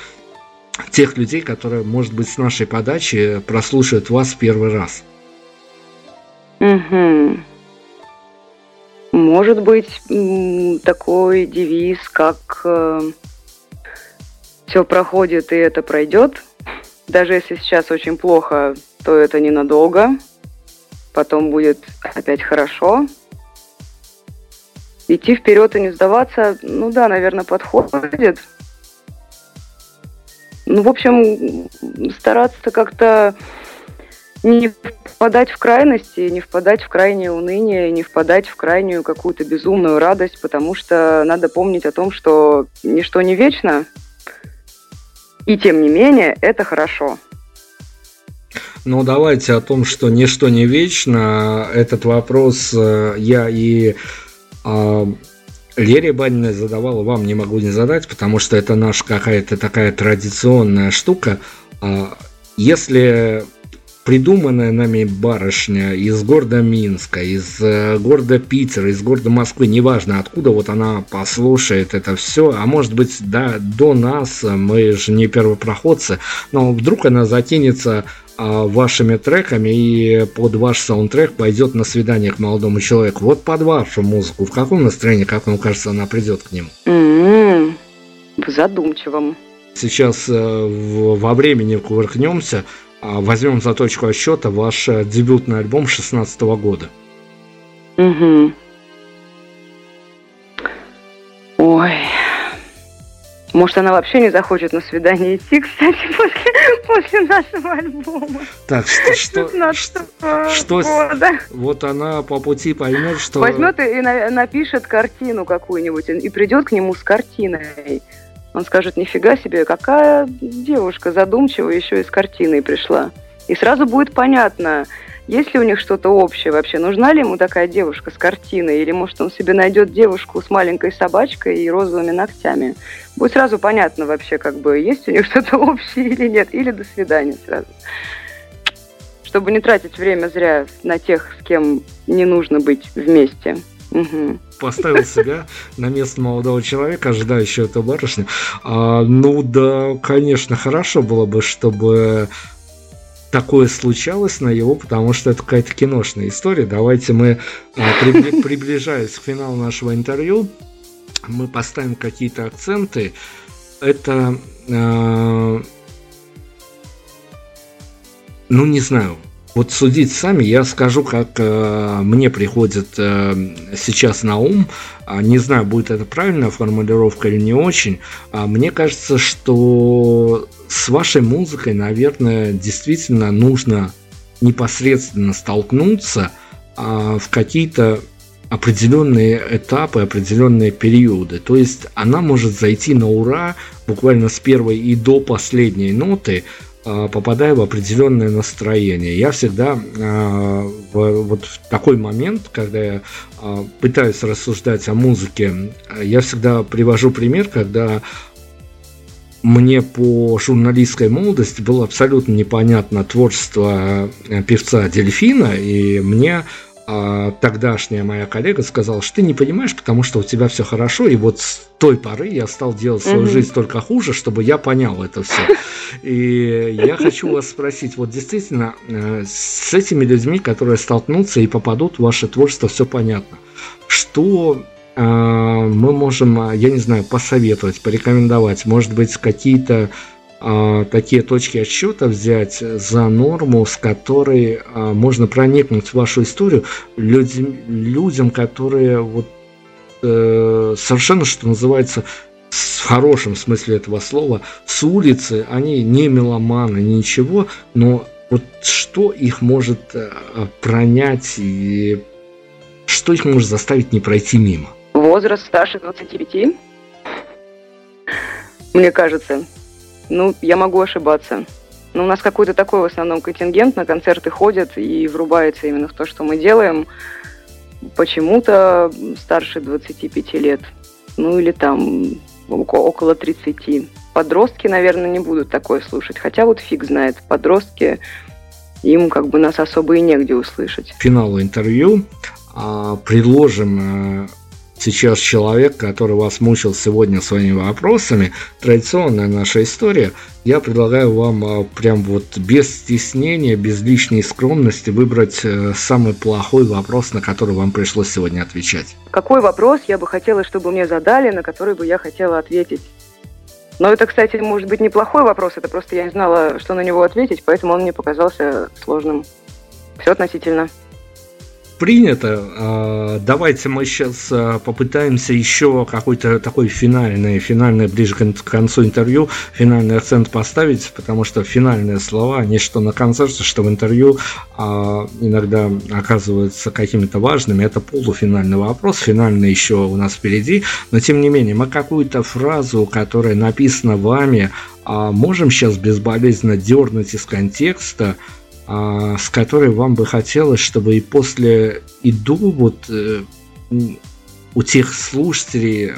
тех людей, которые, может быть, с нашей подачи прослушают вас в первый раз? Угу. Может быть, такой девиз, как э, все проходит и это пройдет. Даже если сейчас очень плохо, то это ненадолго. Потом будет опять хорошо. Идти вперед и не сдаваться, ну да, наверное, подходит. Ну, в общем, стараться как-то не впадать в крайности, не впадать в крайнее уныние, не впадать в крайнюю какую-то безумную радость, потому что надо помнить о том, что ничто не вечно, и тем не менее, это хорошо. Ну, давайте о том, что ничто не вечно. Этот вопрос э, я и э, Лере Баниной задавал, вам не могу не задать, потому что это наша какая-то такая традиционная штука. А, если придуманная нами барышня из города Минска, из э, города Питера, из города Москвы, неважно откуда, вот она послушает это все, а может быть, да, до нас, мы же не первопроходцы, но вдруг она затянется а, вашими треками и под ваш саундтрек пойдет на свидание к молодому человеку. Вот под вашу музыку, в каком настроении, как вам кажется, она придет к нему? Mm-hmm. В задумчивом. Сейчас э, во времени кувыркнемся, возьмем за точку отсчета ваш э, дебютный альбом 16 года. Угу. Ой. Может, она вообще не захочет на свидание идти, кстати, *laughs* после, после нашего альбома. Так, что, что, что, что вот она по пути поймет, что... Возьмет и напишет картину какую-нибудь, и придет к нему с картиной. Он скажет, нифига себе, какая девушка задумчивая еще и с картиной пришла. И сразу будет понятно, есть ли у них что-то общее вообще, нужна ли ему такая девушка с картиной, или может он себе найдет девушку с маленькой собачкой и розовыми ногтями. Будет сразу понятно вообще, как бы, есть у них *laughs* что-то общее или нет, или до свидания сразу. Чтобы не тратить время зря на тех, с кем не нужно быть вместе. Угу поставил себя на место молодого человека, ожидающего эту барышню. А, ну да, конечно, хорошо было бы, чтобы такое случалось на его, потому что это какая-то киношная история. Давайте мы, а, *laughs* приближаясь к финалу нашего интервью, мы поставим какие-то акценты. Это, а, ну не знаю, вот судить сами, я скажу, как э, мне приходит э, сейчас на ум. А, не знаю, будет это правильная формулировка или не очень. А мне кажется, что с вашей музыкой, наверное, действительно нужно непосредственно столкнуться а, в какие-то определенные этапы, определенные периоды. То есть она может зайти на ура буквально с первой и до последней ноты, а, попадая в определенное настроение. Я всегда а, в, вот в такой момент, когда я а, пытаюсь рассуждать о музыке, я всегда привожу пример, когда мне по журналистской молодости было абсолютно непонятно творчество певца Дельфина, и мне а тогдашняя моя коллега сказала, что ты не понимаешь, потому что у тебя все хорошо, и вот с той поры я стал делать свою mm-hmm. жизнь только хуже, чтобы я понял это все. *laughs* И я хочу вас спросить, вот действительно, э, с этими людьми, которые столкнутся и попадут в ваше творчество, все понятно. Что э, мы можем, я не знаю, посоветовать, порекомендовать, может быть, какие-то такие точки отсчета взять за норму, с которой а, можно проникнуть в вашу историю людям, людям которые вот э, совершенно, что называется, в хорошем смысле этого слова, с улицы, они не меломаны, ничего, но вот что их может э, пронять и что их может заставить не пройти мимо? Возраст старше 25, мне кажется, ну, я могу ошибаться. Но у нас какой-то такой в основном контингент на концерты ходят и врубается именно в то, что мы делаем. Почему-то старше 25 лет. Ну или там около 30. Подростки, наверное, не будут такое слушать. Хотя вот фиг знает. Подростки, им как бы нас особо и негде услышать. Финал интервью. А, предложим э, сейчас человек, который вас мучил сегодня своими вопросами, традиционная наша история, я предлагаю вам а, прям вот без стеснения, без лишней скромности выбрать э, самый плохой вопрос, на который вам пришлось сегодня отвечать. Какой вопрос я бы хотела, чтобы мне задали, на который бы я хотела ответить? Но это, кстати, может быть неплохой вопрос, это просто я не знала, что на него ответить, поэтому он мне показался сложным. Все относительно принято. А, давайте мы сейчас а, попытаемся еще какой-то такой финальный, финальный ближе к концу интервью, финальный акцент поставить, потому что финальные слова, они что на концерте, что в интервью а, иногда оказываются какими-то важными. Это полуфинальный вопрос, финальный еще у нас впереди, но тем не менее мы какую-то фразу, которая написана вами, можем сейчас безболезненно дернуть из контекста, с которой вам бы хотелось, чтобы и после иду вот э, у тех слушателей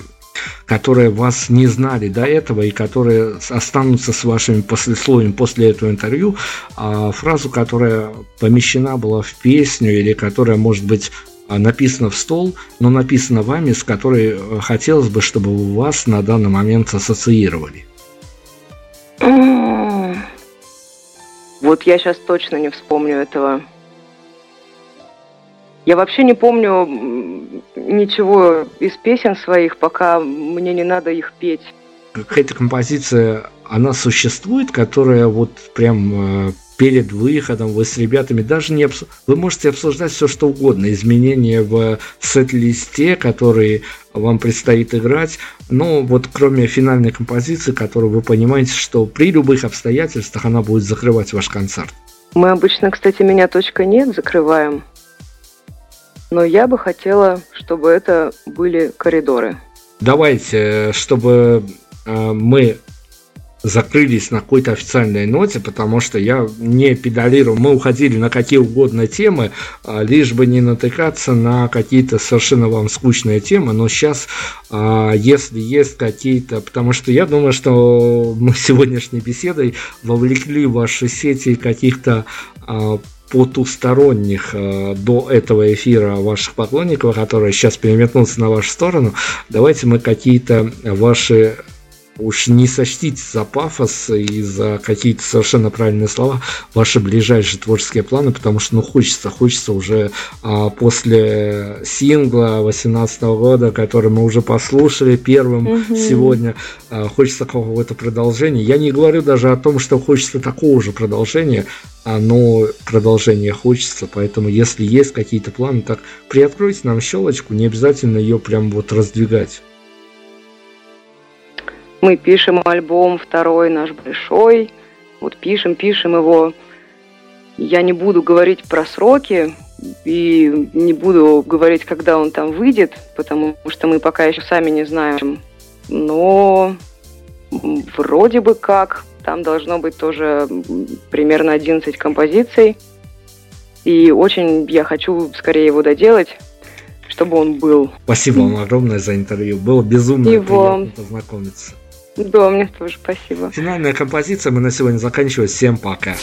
которые вас не знали до этого и которые останутся с вашими послесловиями после этого интервью, а фразу, которая помещена была в песню или которая, может быть, написана в стол, но написана вами, с которой э, хотелось бы, чтобы вас на данный момент ассоциировали. Вот я сейчас точно не вспомню этого. Я вообще не помню ничего из песен своих, пока мне не надо их петь. Какая-то композиция, она существует, которая вот прям э, перед выходом вы с ребятами даже не обс... вы можете обсуждать все что угодно, изменения в сет-листе, которые вам предстоит играть, но вот кроме финальной композиции, которую вы понимаете, что при любых обстоятельствах она будет закрывать ваш концерт. Мы обычно, кстати, меня точка нет закрываем. Но я бы хотела, чтобы это были коридоры. Давайте, чтобы э, мы закрылись на какой-то официальной ноте, потому что я не педалировал. Мы уходили на какие угодно темы, а, лишь бы не натыкаться на какие-то совершенно вам скучные темы. Но сейчас, а, если есть какие-то... Потому что я думаю, что мы *laughs* сегодняшней беседой вовлекли в ваши сети каких-то а, потусторонних э, до этого эфира ваших поклонников, которые сейчас переметнутся на вашу сторону, давайте мы какие-то ваши уж не сочтите за пафос и за какие-то совершенно правильные слова ваши ближайшие творческие планы, потому что ну хочется, хочется уже а, после сингла 18 года, который мы уже послушали первым угу. сегодня, а, хочется какого-то продолжения. Я не говорю даже о том, что хочется такого же продолжения, а, но продолжение хочется, поэтому если есть какие-то планы, так приоткройте нам щелочку, не обязательно ее прям вот раздвигать. Мы пишем альбом второй наш большой. Вот пишем, пишем его. Я не буду говорить про сроки и не буду говорить, когда он там выйдет, потому что мы пока еще сами не знаем. Но вроде бы как там должно быть тоже примерно 11 композиций. И очень я хочу скорее его доделать, чтобы он был. Спасибо вам огромное за интервью. Было безумно Его... приятно познакомиться. Да, мне тоже спасибо. Финальная композиция. Мы на сегодня заканчиваем. Всем пока.